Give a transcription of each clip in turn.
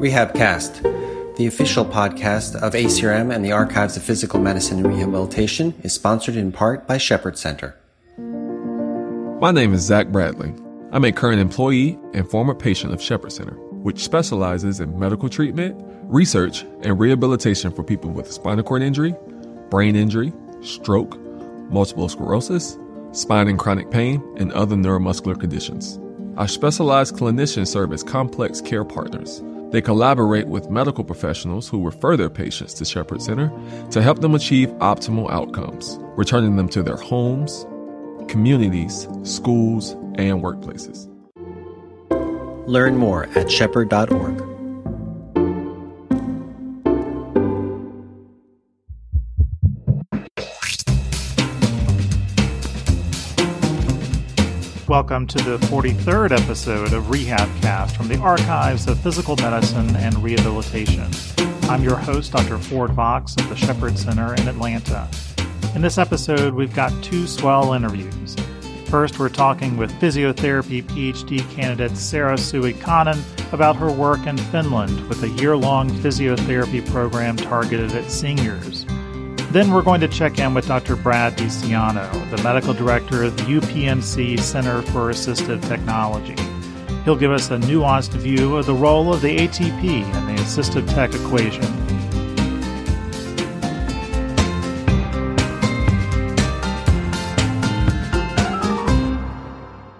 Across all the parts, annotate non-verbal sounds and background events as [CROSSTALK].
Rehabcast, the official podcast of ACRM and the Archives of Physical Medicine and Rehabilitation, is sponsored in part by Shepherd Center. My name is Zach Bradley. I'm a current employee and former patient of Shepherd Center, which specializes in medical treatment, research, and rehabilitation for people with spinal cord injury, brain injury, stroke, multiple sclerosis, spine and chronic pain, and other neuromuscular conditions. Our specialized clinicians serve as complex care partners. They collaborate with medical professionals who refer their patients to Shepherd Center to help them achieve optimal outcomes, returning them to their homes, communities, schools, and workplaces. Learn more at shepherd.org. Welcome to the 43rd episode of Rehabcast from the Archives of Physical Medicine and Rehabilitation. I'm your host, Dr. Ford Fox of the Shepherd Center in Atlanta. In this episode, we've got two swell interviews. First, we're talking with physiotherapy PhD candidate Sarah Suikkanen about her work in Finland with a year long physiotherapy program targeted at seniors. Then we're going to check in with Dr. Brad Dicianno, the medical director of the UPMC Center for Assistive Technology. He'll give us a nuanced view of the role of the ATP in the assistive tech equation.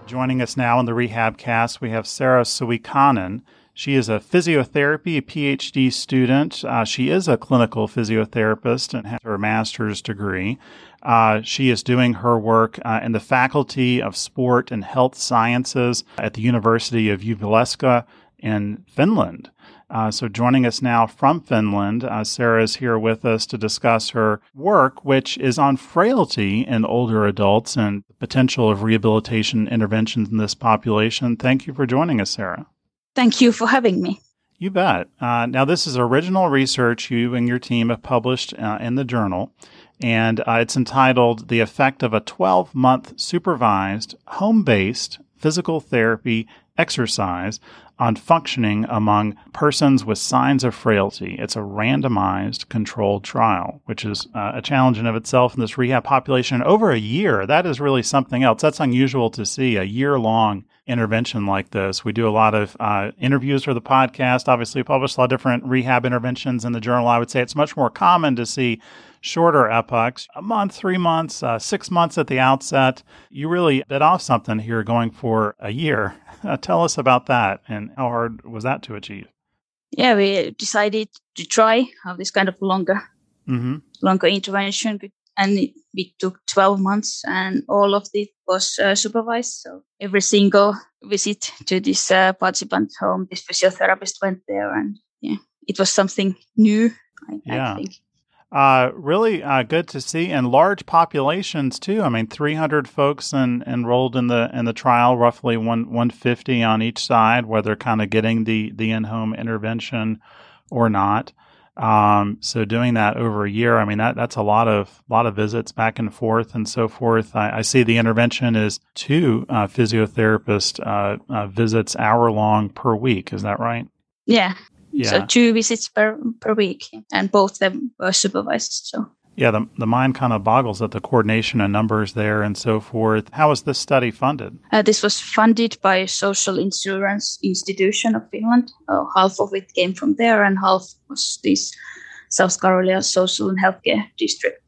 Joining us now in the Rehab Cast, we have Sarah Suikkanen. She is a physiotherapy PhD student. Uh, she is a clinical physiotherapist and has her master's degree. Uh, she is doing her work uh, in the Faculty of Sport and Health Sciences at the University of Jyväskylä in Finland. Uh, so, joining us now from Finland, uh, Sarah is here with us to discuss her work, which is on frailty in older adults and the potential of rehabilitation interventions in this population. Thank you for joining us, Sarah. Thank you for having me. You bet. Uh, now, this is original research you and your team have published uh, in the journal, and uh, it's entitled The Effect of a 12 Month Supervised Home Based Physical Therapy Exercise on Functioning Among Persons with Signs of Frailty. It's a randomized controlled trial, which is uh, a challenge in of itself in this rehab population. Over a year, that is really something else. That's unusual to see a year long intervention like this. We do a lot of uh, interviews for the podcast. Obviously, we publish a lot of different rehab interventions in the journal. I would say it's much more common to see shorter epochs, a month, three months, uh, six months at the outset. You really bit off something here going for a year. Uh, tell us about that and how hard was that to achieve? Yeah, we decided to try have this kind of longer, mm-hmm. longer intervention and it, it, took 12 months and all of it was uh, supervised so every single visit to this uh, participant home this physiotherapist went there and yeah it was something new I, yeah. I think uh, really uh, good to see, and large populations too. I mean, 300 folks in, enrolled in the in the trial, roughly one 150 on each side, whether kind of getting the the in home intervention or not. Um, so doing that over a year, I mean that that's a lot of lot of visits back and forth and so forth. I, I see the intervention is two uh, physiotherapist uh, uh, visits hour long per week. Is that right? Yeah. Yeah. So two visits per per week, and both them were supervised. So yeah, the, the mind kind of boggles at the coordination and numbers there and so forth. How was this study funded? Uh, this was funded by Social Insurance Institution of Finland. Uh, half of it came from there, and half was this South Karelia Social and Healthcare District.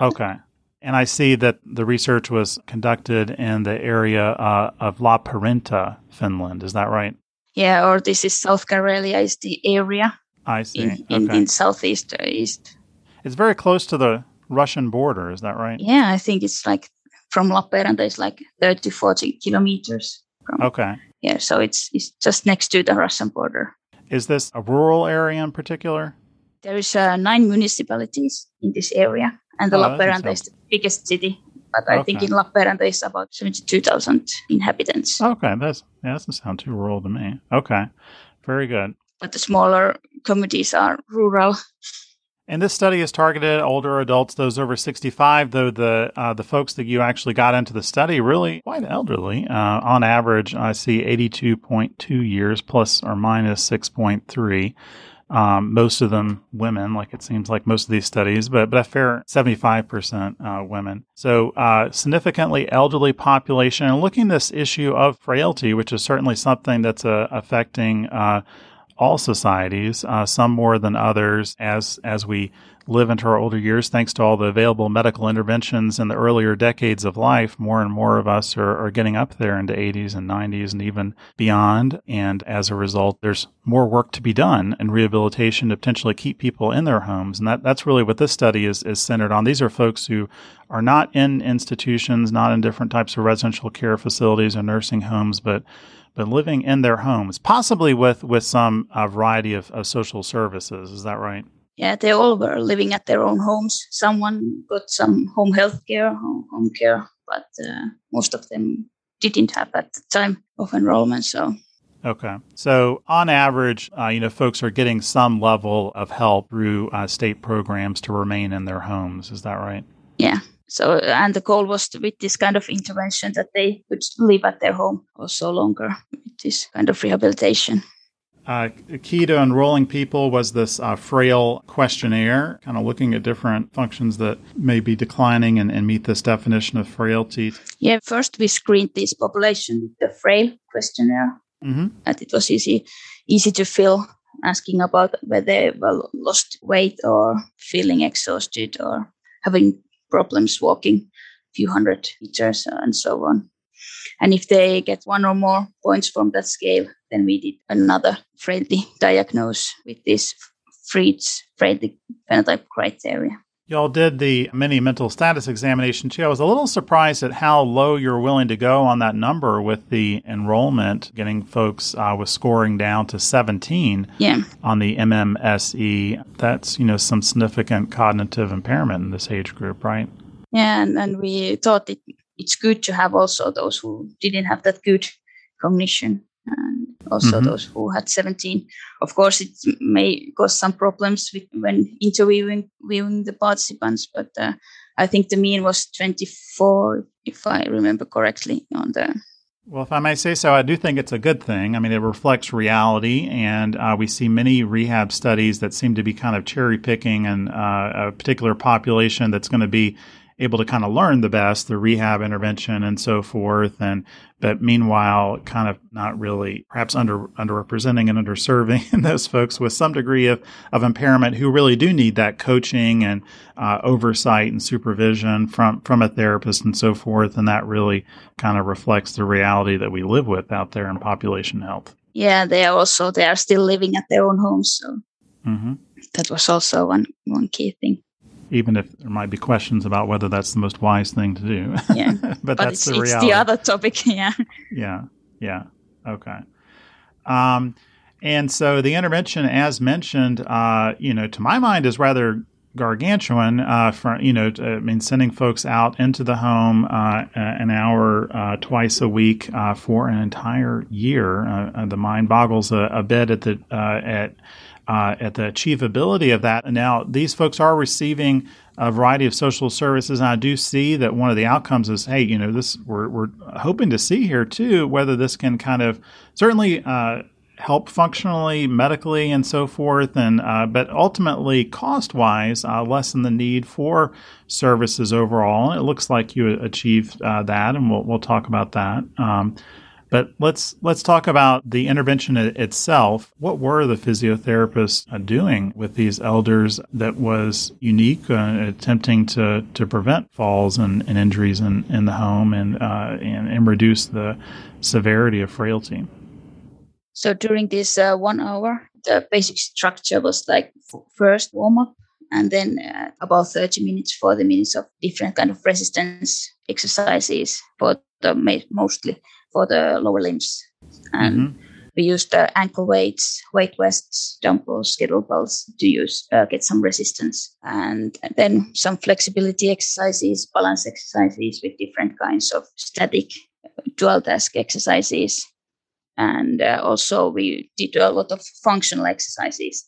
Okay. And I see that the research was conducted in the area uh, of Lappeenranta, Finland. Is that right? Yeah, or this is South Karelia is the area. I see. In, in, okay. in southeast uh, east it's very close to the Russian border, is that right? Yeah, I think it's like from Lappeenranta it's like 30 40 kilometers. From, okay. Yeah, so it's it's just next to the Russian border. Is this a rural area in particular? There is uh, nine municipalities in this area, and the oh, Lappeenranta is the biggest city. But I okay. think in Lappeenranta is about seventy-two thousand inhabitants. Okay, that's yeah, that doesn't sound too rural to me. Okay, very good. But the smaller communities are rural. And this study is targeted at older adults, those over 65, though the uh, the folks that you actually got into the study really quite elderly. Uh, on average, I see 82.2 years plus or minus 6.3. Um, most of them women, like it seems like most of these studies, but, but a fair 75% uh, women. So, uh, significantly elderly population. And looking this issue of frailty, which is certainly something that's uh, affecting uh, all societies, uh, some more than others, as as we live into our older years, thanks to all the available medical interventions in the earlier decades of life, more and more of us are, are getting up there into 80s and 90s and even beyond. And as a result, there's more work to be done in rehabilitation to potentially keep people in their homes. And that, that's really what this study is, is centered on. These are folks who are not in institutions, not in different types of residential care facilities or nursing homes, but living in their homes, possibly with with some uh, variety of, of social services. Is that right? Yeah, they all were living at their own homes. Someone got some home health care, home care, but uh, most of them didn't have at the time of enrollment. So Okay. So, on average, uh, you know, folks are getting some level of help through uh, state programs to remain in their homes. Is that right? Yeah. So, and the goal was to, with this kind of intervention that they could live at their home also longer with this kind of rehabilitation. Uh, key to enrolling people was this uh, frail questionnaire, kind of looking at different functions that may be declining and, and, meet this definition of frailty. Yeah, first we screened this population with the frail questionnaire. Mm-hmm. And it was easy, easy to fill, asking about whether they well, lost weight or feeling exhausted or having problems walking a few hundred meters and so on. And if they get one or more points from that scale, then we did another frailty diagnose with this Fried's frailty phenotype criteria. Y'all did the mini mental status examination too. I was a little surprised at how low you're willing to go on that number with the enrollment, getting folks uh, with scoring down to 17 yeah. on the MMSE. That's, you know, some significant cognitive impairment in this age group, right? Yeah, and, and we thought it, it's good to have also those who didn't have that good cognition and also mm-hmm. those who had 17. Of course, it may cause some problems with, when interviewing viewing the participants, but uh, I think the mean was 24, if I remember correctly, on the. Well, if I may say so, I do think it's a good thing. I mean, it reflects reality, and uh, we see many rehab studies that seem to be kind of cherry picking and uh, a particular population that's going to be able to kind of learn the best the rehab intervention and so forth and but meanwhile kind of not really perhaps under underrepresenting and underserving [LAUGHS] those folks with some degree of, of impairment who really do need that coaching and uh, oversight and supervision from from a therapist and so forth and that really kind of reflects the reality that we live with out there in population health yeah they are also they are still living at their own homes so mm-hmm. that was also one one key thing even if there might be questions about whether that's the most wise thing to do. Yeah, [LAUGHS] but, but, that's the reality. It's the other topic. [LAUGHS] Yeah. Yeah. Yeah. Okay. Um, and so the intervention, as mentioned, uh, you know, to my mind, is rather gargantuan. Uh, for you know, I mean, sending folks out into the home uh, an hour uh, twice a week uh, for an entire year. Uh, the mind boggles a, a bit at the at uh, at the achievability of that. And now these folks are receiving a variety of social services, and I do see that one of the outcomes is, hey, you know, this we're we're hoping to see here too whether this can kind of certainly. Help functionally, medically, and so forth, and uh, but ultimately cost-wise, uh, lessen the need for services overall. It looks like you achieved uh, that, and we'll we'll talk about that. Um, but let's let's talk about the intervention itself. What were the physiotherapists uh, doing with these elders that was unique, uh, attempting to, to prevent falls and, and injuries in, in the home and, uh, and, and reduce the severity of frailty? So during this uh, one hour, the basic structure was like first warm up, and then uh, about 30 minutes, 40 minutes of different kind of resistance exercises for the mostly for the lower limbs. And mm-hmm. we used the ankle weights, weight vests, dumbbells, kettlebells to use uh, get some resistance, and then some flexibility exercises, balance exercises with different kinds of static dual task exercises, and uh, also we did a lot of functional exercises.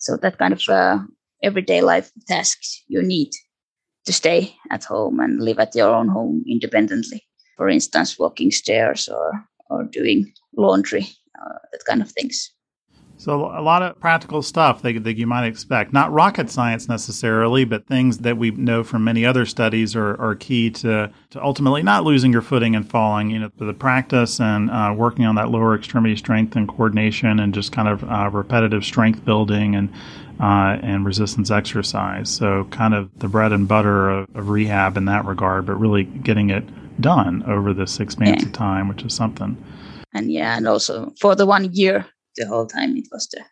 So that kind of uh, everyday life tasks you need to stay at home and live at your own home independently. For instance, walking stairs or, or doing laundry, uh, that kind of things. So a lot of practical stuff that, that you might expect, not rocket science necessarily, but things that we know from many other studies are, are key to, to ultimately not losing your footing and falling. You know, the practice and uh, working on that lower extremity strength and coordination and just kind of uh, repetitive strength building and uh, and resistance exercise. So kind of the bread and butter of, of, rehab in that regard, but really getting it done over this expansive yeah. time, which is something. And yeah, and also for the one year the whole time it was the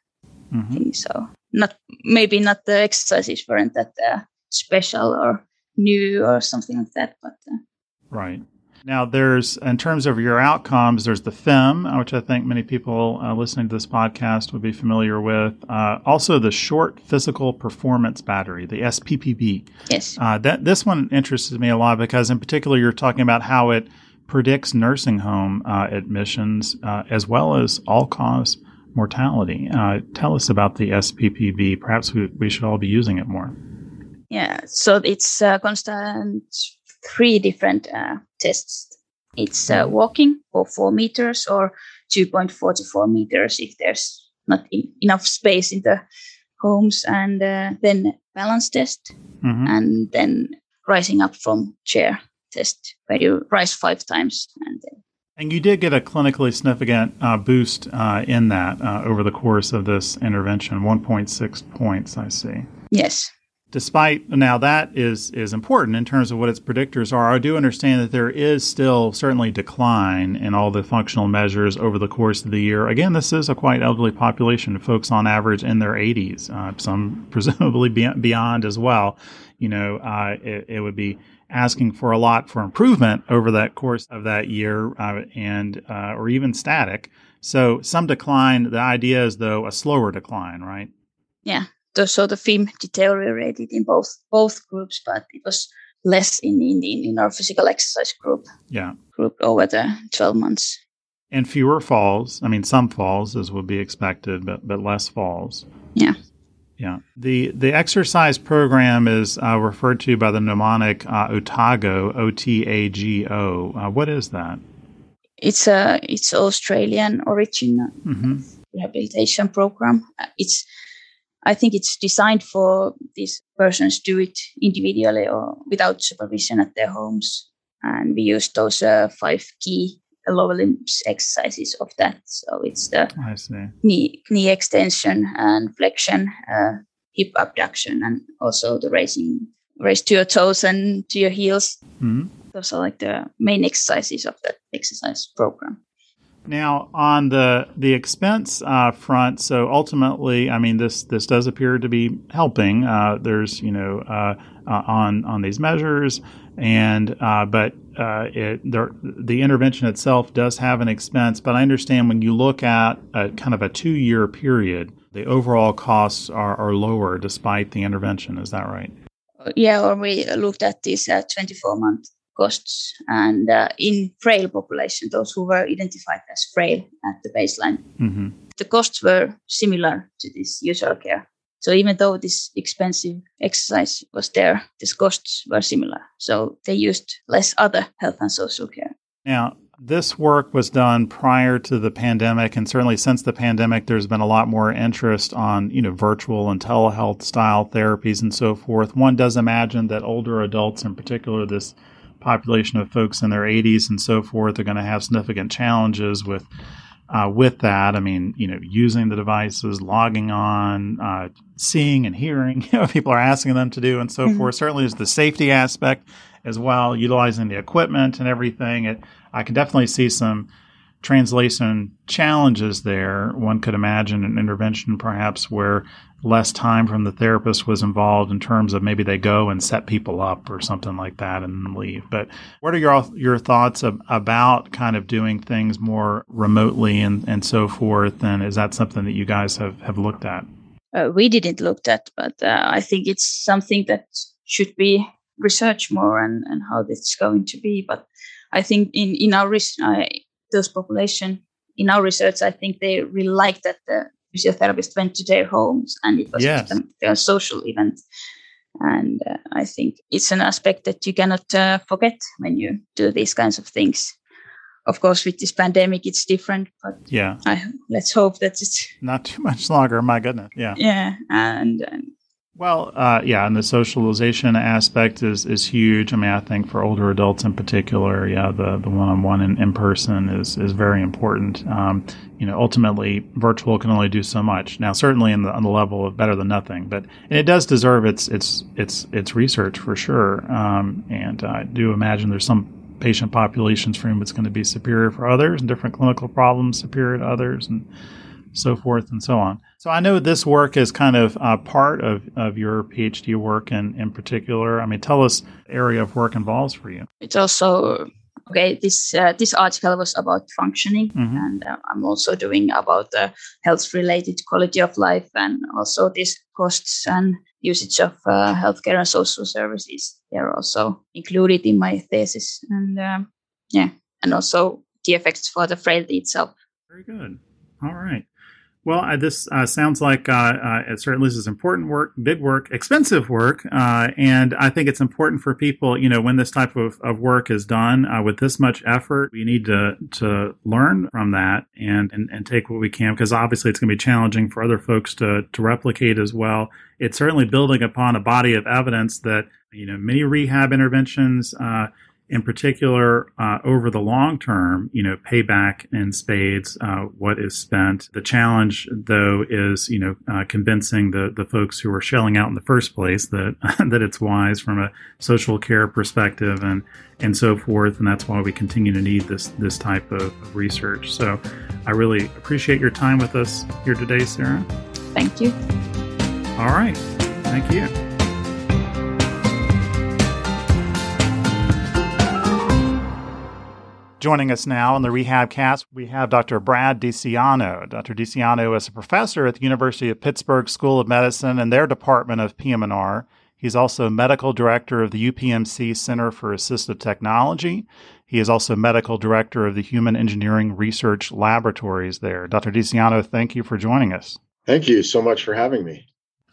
mm-hmm. thing. So not maybe not the exercises weren't that uh, special or new or something like that, but uh, right. Now, there's in terms of your outcomes, there's the FIM, which I think many people uh, listening to this podcast would be familiar with. Uh, also, the Short Physical Performance Battery, the SPPB. Yes. Uh, that this one interests me a lot because, in particular, you're talking about how it predicts nursing home uh, admissions uh, as well as all cause mortality. Uh, tell us about the SPPB. Perhaps we, we should all be using it more. Yeah, so it's uh, constant three different uh, tests. It's uh, mm-hmm. walking for four meters or 2.44 meters if there's not in, enough space in the homes, and uh, then balance test, mm-hmm. and then rising up from chair test where you rise five times and then and you did get a clinically significant uh, boost uh, in that uh, over the course of this intervention, 1.6 points, I see. Yes. Despite now that is is important in terms of what its predictors are. I do understand that there is still certainly decline in all the functional measures over the course of the year. Again, this is a quite elderly population, folks on average in their 80s, uh, some [LAUGHS] presumably beyond as well. You know, uh, it, it would be asking for a lot for improvement over that course of that year uh, and uh, or even static. So some decline. The idea is though a slower decline, right? Yeah. So the FIM deteriorated in both both groups, but it was less in in, in our physical exercise group. Yeah. Group over the twelve months. And fewer falls. I mean, some falls as would be expected, but but less falls. Yeah. Yeah. The the exercise program is uh, referred to by the mnemonic uh, Otago, O T A G O. Uh, what is that? It's a it's Australian origin mm-hmm. rehabilitation program. Uh, it's I think it's designed for these persons to do it individually or without supervision at their homes, and we use those uh, five key lower limbs exercises of that. So it's the knee, knee extension and flexion, uh, hip abduction, and also the raising, raise to your toes and to your heels. Mm-hmm. Those are like the main exercises of that exercise program. Now, on the the expense uh, front, so ultimately, I mean, this this does appear to be helping. Uh, there's, you know, uh, uh on on these measures, and uh, but uh, it, the, the intervention itself does have an expense. But I understand when you look at a, kind of a two year period, the overall costs are, are lower despite the intervention. Is that right? Yeah, or we looked at these 24 month costs. And uh, in frail population, those who were identified as frail at the baseline, mm-hmm. the costs were similar to this usual care. So even though this expensive exercise was there, these costs were similar. So they used less other health and social care. Now, this work was done prior to the pandemic, and certainly since the pandemic, there's been a lot more interest on you know virtual and telehealth style therapies and so forth. One does imagine that older adults, in particular, this population of folks in their 80s and so forth are going to have significant challenges with uh, with that. I mean, you know, using the devices, logging on, uh, seeing and hearing, [LAUGHS] you know, people are asking them to do and so mm-hmm. forth. Certainly, there's the safety aspect as well, utilizing the equipment and everything. It, I can definitely see some translation challenges there. One could imagine an intervention perhaps where less time from the therapist was involved in terms of maybe they go and set people up or something like that and leave. But what are your your thoughts of, about kind of doing things more remotely and, and so forth? And is that something that you guys have, have looked at? Uh, we didn't look at, but uh, I think it's something that should be researched more and, and how it's going to be. But I think in, in our uh, those population in our research, I think they really like that the physiotherapists went to their homes and it was yes. a, a, social event. And uh, I think it's an aspect that you cannot uh, forget when you do these kinds of things. Of course, with this pandemic, it's different, but yeah, I, let's hope that it's not too much longer. My goodness, yeah, yeah, and, and well, uh, yeah, and the socialization aspect is, is huge. I mean, I think for older adults in particular, yeah, the, the one-on-one and in person is, is very important. Um, you know, ultimately, virtual can only do so much. Now, certainly in the, on the level of better than nothing, but and it does deserve its its its its research for sure. Um, and I do imagine there's some patient populations for whom it's going to be superior for others, and different clinical problems superior to others, and so forth and so on. So I know this work is kind of uh, part of, of your PhD work in, in particular. I mean, tell us area of work involves for you. It's also okay. This uh, this article was about functioning, mm-hmm. and uh, I'm also doing about the health related quality of life, and also these costs and usage of uh, healthcare and social services. They're also included in my thesis, and um, yeah, and also the effects for the frailty itself. Very good. All right. Well, uh, this uh, sounds like uh, uh it certainly is important work, big work, expensive work, uh, and I think it's important for people. You know, when this type of, of work is done with this much effort, we need to to learn from that and and, and take what we can because obviously it's going to be challenging for other folks to to replicate as well. It's certainly building upon a body of evidence that you know many rehab interventions in particular, uh, over the long term, you know, payback in spades, uh, what is spent. The challenge, though, is you know uh, convincing the the folks who are shelling out in the first place that [LAUGHS] that it's wise from a social care perspective and and so forth. And that's why we continue to need this this type of, of research. So, I really appreciate your time with us here today, Sarah. Thank you. All right. Thank you. Joining us now on the Rehab Cast, we have Dr. Brad Dicianno. Dr. Dicianno is a professor at the University of Pittsburgh School of Medicine and their Department of PM&R. He's also medical director of the UPMC Center for Assistive Technology. He is also medical director of the Human Engineering Research Laboratories there. Dr. Dicianno, thank you for joining us. Thank you so much for having me.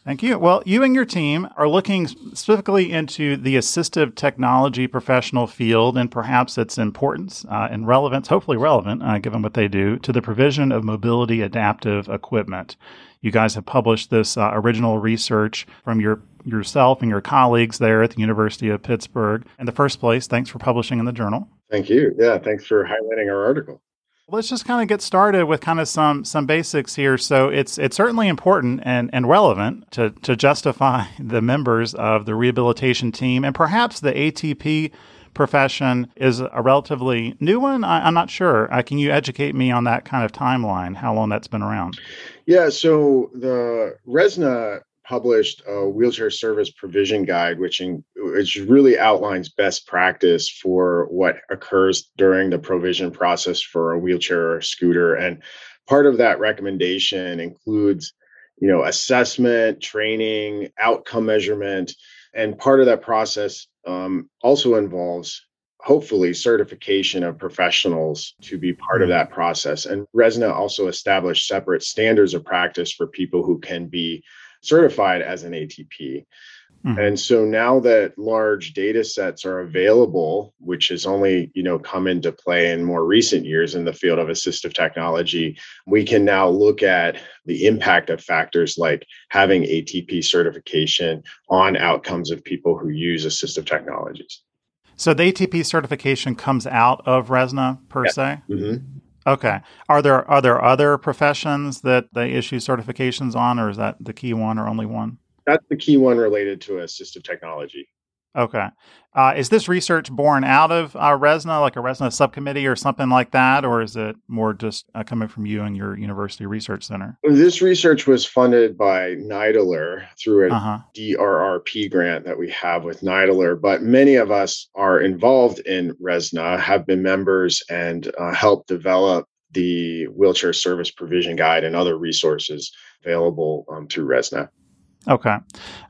Thank you. Well, you and your team are looking specifically into the assistive technology professional field and perhaps its importance uh, and relevance, hopefully relevant, uh, given what they do, to the provision of mobility adaptive equipment. You guys have published this uh, original research from your yourself and your colleagues there at the University of Pittsburgh. In the first place, thanks for publishing in the journal. Thank you. Yeah, thanks for highlighting our article. Let's just kind of get started with kind of some some basics here. So it's it's certainly important and, and relevant to, to justify [LAUGHS] the members of the rehabilitation team and perhaps the ATP profession is a relatively new one. I, am not sure. Uh, can you educate me on that kind of timeline? How long that's been around? Yeah. So the RESNA published a wheelchair service provision guide, which, in, which really outlines best practice for what occurs during the provision process for a wheelchair or scooter. And part of that recommendation includes, you know, assessment, training, outcome measurement, and part of that process um, also involves hopefully certification of professionals to be part of that process. And RESNA also established separate standards of practice for people who can be certified as an ATP. Mm-hmm. And so now that large data sets are available, which has only, you know, come into play in more recent years in the field of assistive technology, we can now look at the impact of factors like having ATP certification on outcomes of people who use assistive technologies. So the ATP certification comes out of RESNA per yeah. se? Mm-hmm. Okay. Are there are there other professions that they issue certifications on, or is that the key one or only one? That's the key one related to assistive technology. Okay. Uh, is this research born out of uh, RESNA, like a RESNA subcommittee or something like that, or is it more just uh, coming from you and your university research center? This research was funded by NIDILRR through a uh-huh. DRRP grant that we have with NIDILRR, but many of us are involved in RESNA, have been members, and uh, helped develop the wheelchair service provision guide and other resources available um, through RESNA. Okay.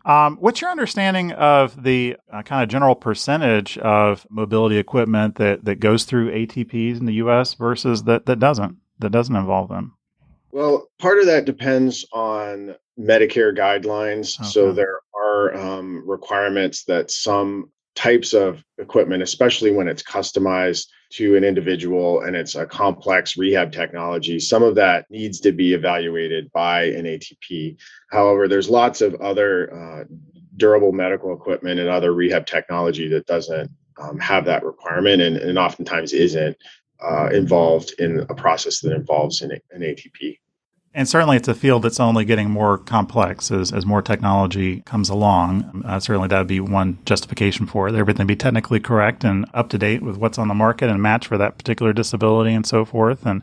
Um, what's your understanding of the uh, kind of general percentage of mobility equipment that, that goes through ATPs in the U.S. versus that, that doesn't that doesn't involve them? Well, part of that depends on Medicare guidelines. Okay. So there are um, requirements that some types of equipment, especially when it's customized to an individual and it's a complex rehab technology, some of that needs to be evaluated by an ATP. However, there's lots of other uh, durable medical equipment and other rehab technology that doesn't um, have that requirement and, and oftentimes isn't uh, involved in a process that involves an, an ATP. And certainly, it's a field that's only getting more complex as, as more technology comes along. Uh, certainly, that would be one justification for it. Everything be technically correct and up to date with what's on the market and match for that particular disability and so forth. And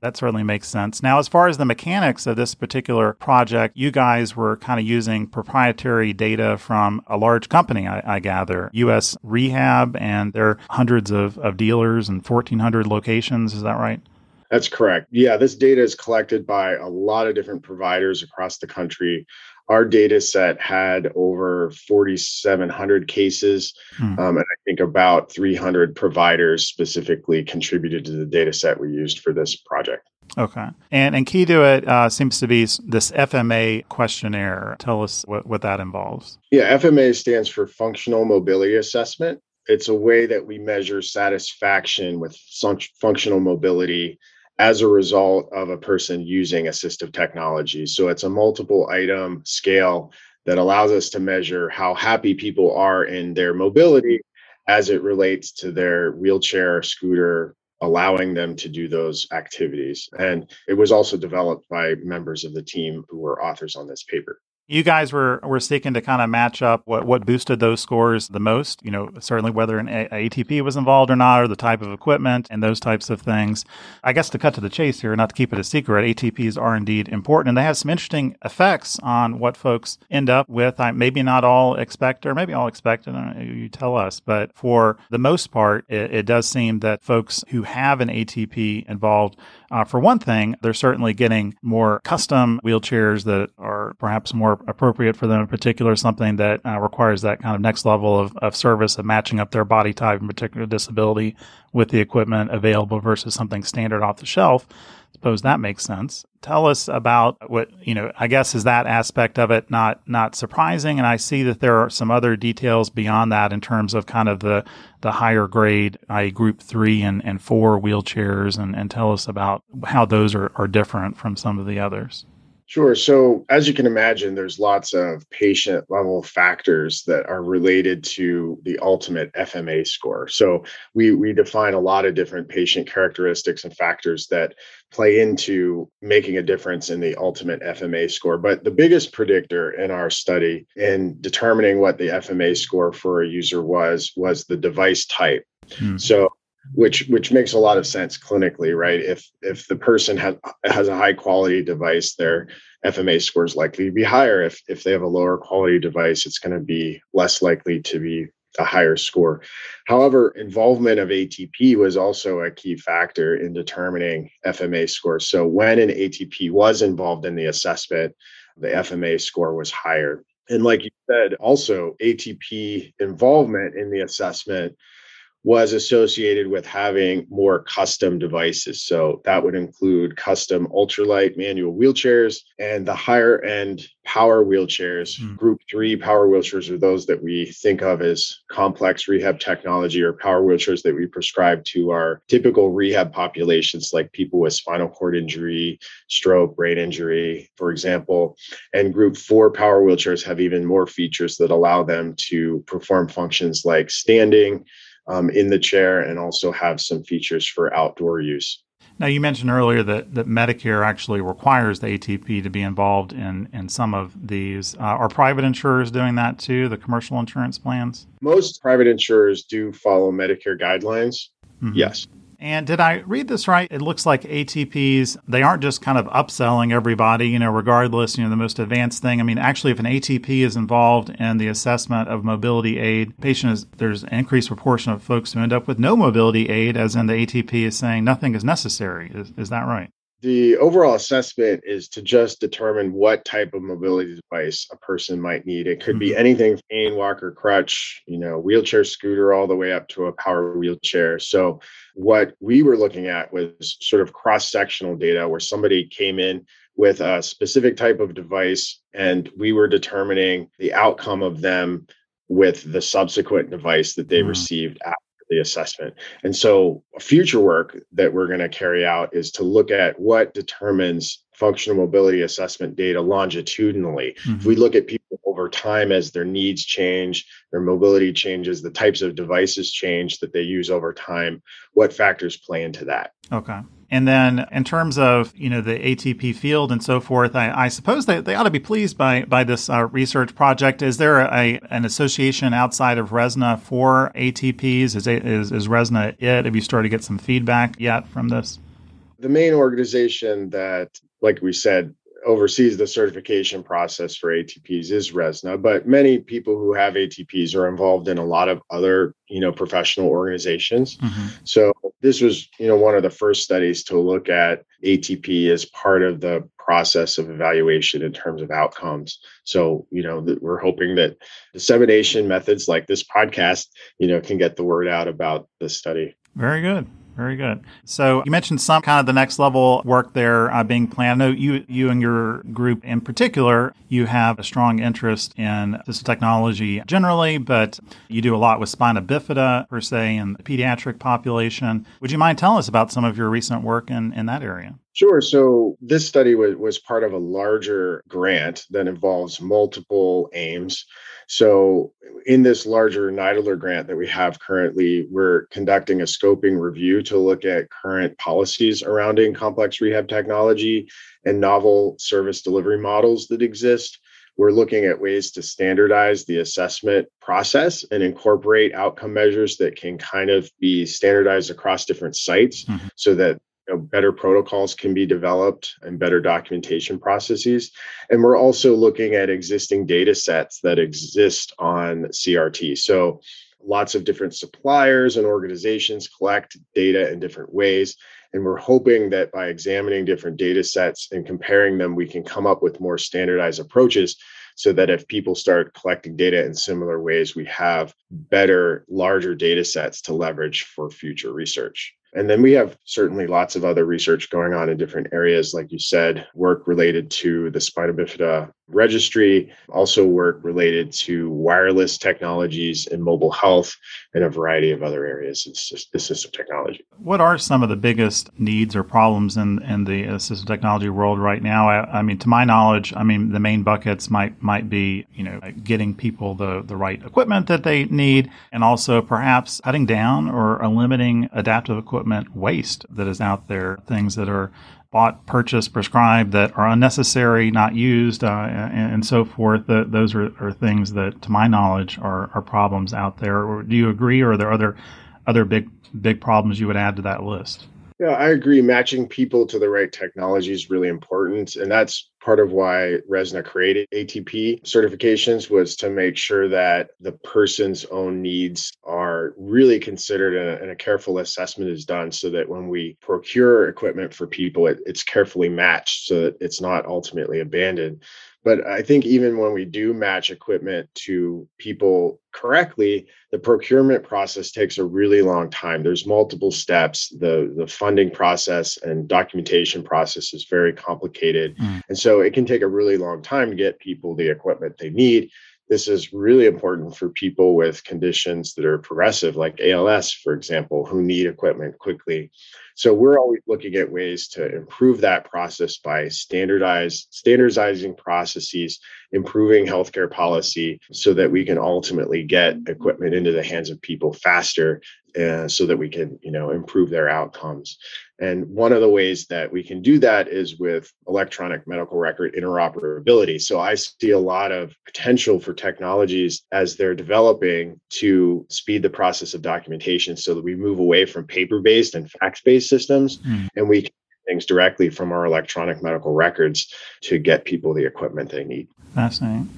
that certainly makes sense. Now, as far as the mechanics of this particular project, you guys were kind of using proprietary data from a large company, I, I gather, US Rehab, and there are hundreds of, of dealers and 1,400 locations. Is that right? That's correct. Yeah, this data is collected by a lot of different providers across the country. Our data set had over 4,700 cases, hmm. um, and I think about 300 providers specifically contributed to the data set we used for this project. Okay. And, and key to it uh, seems to be this FMA questionnaire. Tell us what, what that involves. Yeah, FMA stands for Functional Mobility Assessment. It's a way that we measure satisfaction with functional mobility as a result of a person using assistive technology. So it's a multiple item scale that allows us to measure how happy people are in their mobility as it relates to their wheelchair, scooter, allowing them to do those activities. And it was also developed by members of the team who were authors on this paper. You guys were were seeking to kind of match up what, what boosted those scores the most. You know, certainly whether an ATP was involved or not, or the type of equipment and those types of things. I guess to cut to the chase here, not to keep it a secret, ATPs are indeed important, and they have some interesting effects on what folks end up with. I maybe not all expect, or maybe all expect, and uh, you tell us, but for the most part, it, it does seem that folks who have an ATP involved uh, for one thing, they're certainly getting more custom wheelchairs that are perhaps more appropriate for them in particular, something that uh, requires that kind of next level of, of service of matching up their body type and particular disability with the equipment available versus something standard off the shelf suppose that makes sense. Tell us about what, you know, I guess is that aspect of it not not surprising and I see that there are some other details beyond that in terms of kind of the the higher grade, i.e. group 3 and and 4 wheelchairs and and tell us about how those are are different from some of the others. Sure. So, as you can imagine, there's lots of patient level factors that are related to the ultimate FMA score. So, we, we define a lot of different patient characteristics and factors that play into making a difference in the ultimate FMA score. But the biggest predictor in our study in determining what the FMA score for a user was was the device type. Hmm. So, which which makes a lot of sense clinically right? If if the person has has a high quality device their fma score is likely to be higher. If if they have a lower quality device it's going to be less likely to be a higher score. However involvement of atp was also a key factor in determining fma scores so when an atp was involved in the assessment the fma score was higher. And like you said also atp involvement in the assessment was associated with having more custom devices. So that would include custom ultralight manual wheelchairs and the higher end power wheelchairs. Mm. Group three power wheelchairs are those that we think of as complex rehab technology or power wheelchairs that we prescribe to our typical rehab populations, like people with spinal cord injury, stroke, brain injury, for example. And group four power wheelchairs have even more features that allow them to perform functions like standing um, in the chair and also have some features for outdoor use. Now, you mentioned earlier that, that Medicare actually requires the ATP to be involved in, in some of these. Uh, are private insurers doing that too, the commercial insurance plans? Most private insurers do follow Medicare guidelines. Mm-hmm. Yes. And did I read this right? It looks like ATPs, they aren't just kind of upselling everybody, you know, regardless, you know, the most advanced thing. I mean, actually, if an ATP is involved in the assessment of mobility aid, patient is, there's an increased proportion of folks who end up with no mobility aid, as in the ATP is saying nothing is necessary. Is, is that right? The overall assessment is to just determine what type of mobility device a person might need. It could be mm-hmm. anything cane, walker, crutch, you know, wheelchair, scooter, all the way up to a power wheelchair. So, what we were looking at was sort of cross sectional data where somebody came in with a specific type of device and we were determining the outcome of them with the subsequent device that they mm. received after the assessment. And so, future work that we're going to carry out is to look at what determines functional mobility assessment data longitudinally. Mm-hmm. If we look at people over time as their needs change, their mobility changes, the types of devices change that they use over time, what factors play into that? Okay. And then in terms of, you know, the ATP field and so forth, I, I suppose they, they ought to be pleased by, by this uh, research project. Is there a, an association outside of RESNA for ATPs? Is, is, is RESNA it? Have you started to get some feedback yet from this? The main organization that, like we said, oversees the certification process for ATPs is Resna, but many people who have ATPs are involved in a lot of other, you know, professional organizations. Mm-hmm. So this was, you know, one of the first studies to look at ATP as part of the process of evaluation in terms of outcomes. So, you know, we're hoping that dissemination methods like this podcast, you know, can get the word out about this study. Very good. Very good. So you mentioned some kind of the next level work there uh, being planned. I know you, you and your group in particular, you have a strong interest in this technology generally, but you do a lot with spina bifida per se in the pediatric population. Would you mind telling us about some of your recent work in, in that area? Sure. So this study was, was part of a larger grant that involves multiple aims. So in this larger NIDILRR grant that we have currently, we're conducting a scoping review to look at current policies surrounding complex rehab technology and novel service delivery models that exist. We're looking at ways to standardize the assessment process and incorporate outcome measures that can kind of be standardized across different sites mm-hmm. so that you know, better protocols can be developed and better documentation processes. And we're also looking at existing data sets that exist on CRT. So lots of different suppliers and organizations collect data in different ways. And we're hoping that by examining different data sets and comparing them, we can come up with more standardized approaches so that if people start collecting data in similar ways, we have better, larger data sets to leverage for future research. And then we have certainly lots of other research going on in different areas, like you said, work related to the spina bifida registry, also work related to wireless technologies and mobile health, and a variety of other areas in assistive technology. What are some of the biggest needs or problems in, in the uh, assistive technology world right now? I, I mean, to my knowledge, I mean, the main buckets might might be, you know, getting people the, the right equipment that they need, and also perhaps cutting down or limiting adaptive equipment waste that is out there, things that are bought, purchased, prescribed that are unnecessary, not used, uh, and, and, so forth. The, those are, are, things that, to my knowledge, are, are problems out there. Or do you agree, or are there other other big big problems you would add to that list? Yeah, I agree. Matching people to the right technology is really important. And that's part of why Resna created ATP certifications was to make sure that the person's own needs are really considered and a, and a careful assessment is done so that when we procure equipment for people, it, it's carefully matched so that it's not ultimately abandoned. But I think even when we do match equipment to people correctly, the procurement process takes a really long time. There's multiple steps. The the funding process and documentation process is very complicated. Mm. And so it can take a really long time to get people the equipment they need. This is really important for people with conditions that are progressive, like ALS, for example, who need equipment quickly. So we're always looking at ways to improve that process by standardize, standardizing processes, improving healthcare policy so that we can ultimately get equipment into the hands of people faster uh, so that we can you know improve their outcomes and one of the ways that we can do that is with electronic medical record interoperability. So i see a lot of potential for technologies as they're developing to speed the process of documentation so that we move away from paper based and fax based systems mm. and we can things directly from our electronic medical records to get people the equipment they need. Fascinating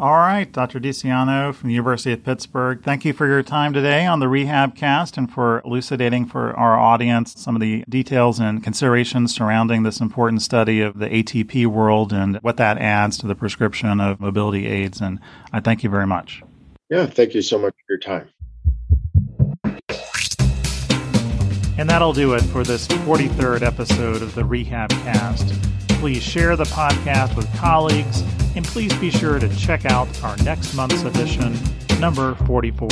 All right, Dr. Dicianno from the University of Pittsburgh. Thank you for your time today on the Rehab Cast and for elucidating for our audience some of the details and considerations surrounding this important study of the ATP world and what that adds to the prescription of mobility aids. And I thank you very much. Yeah, thank you so much for your time. And that'll do it for this 43rd episode of the Rehab Cast. Please share the podcast with colleagues and please be sure to check out our next month's edition, number 44.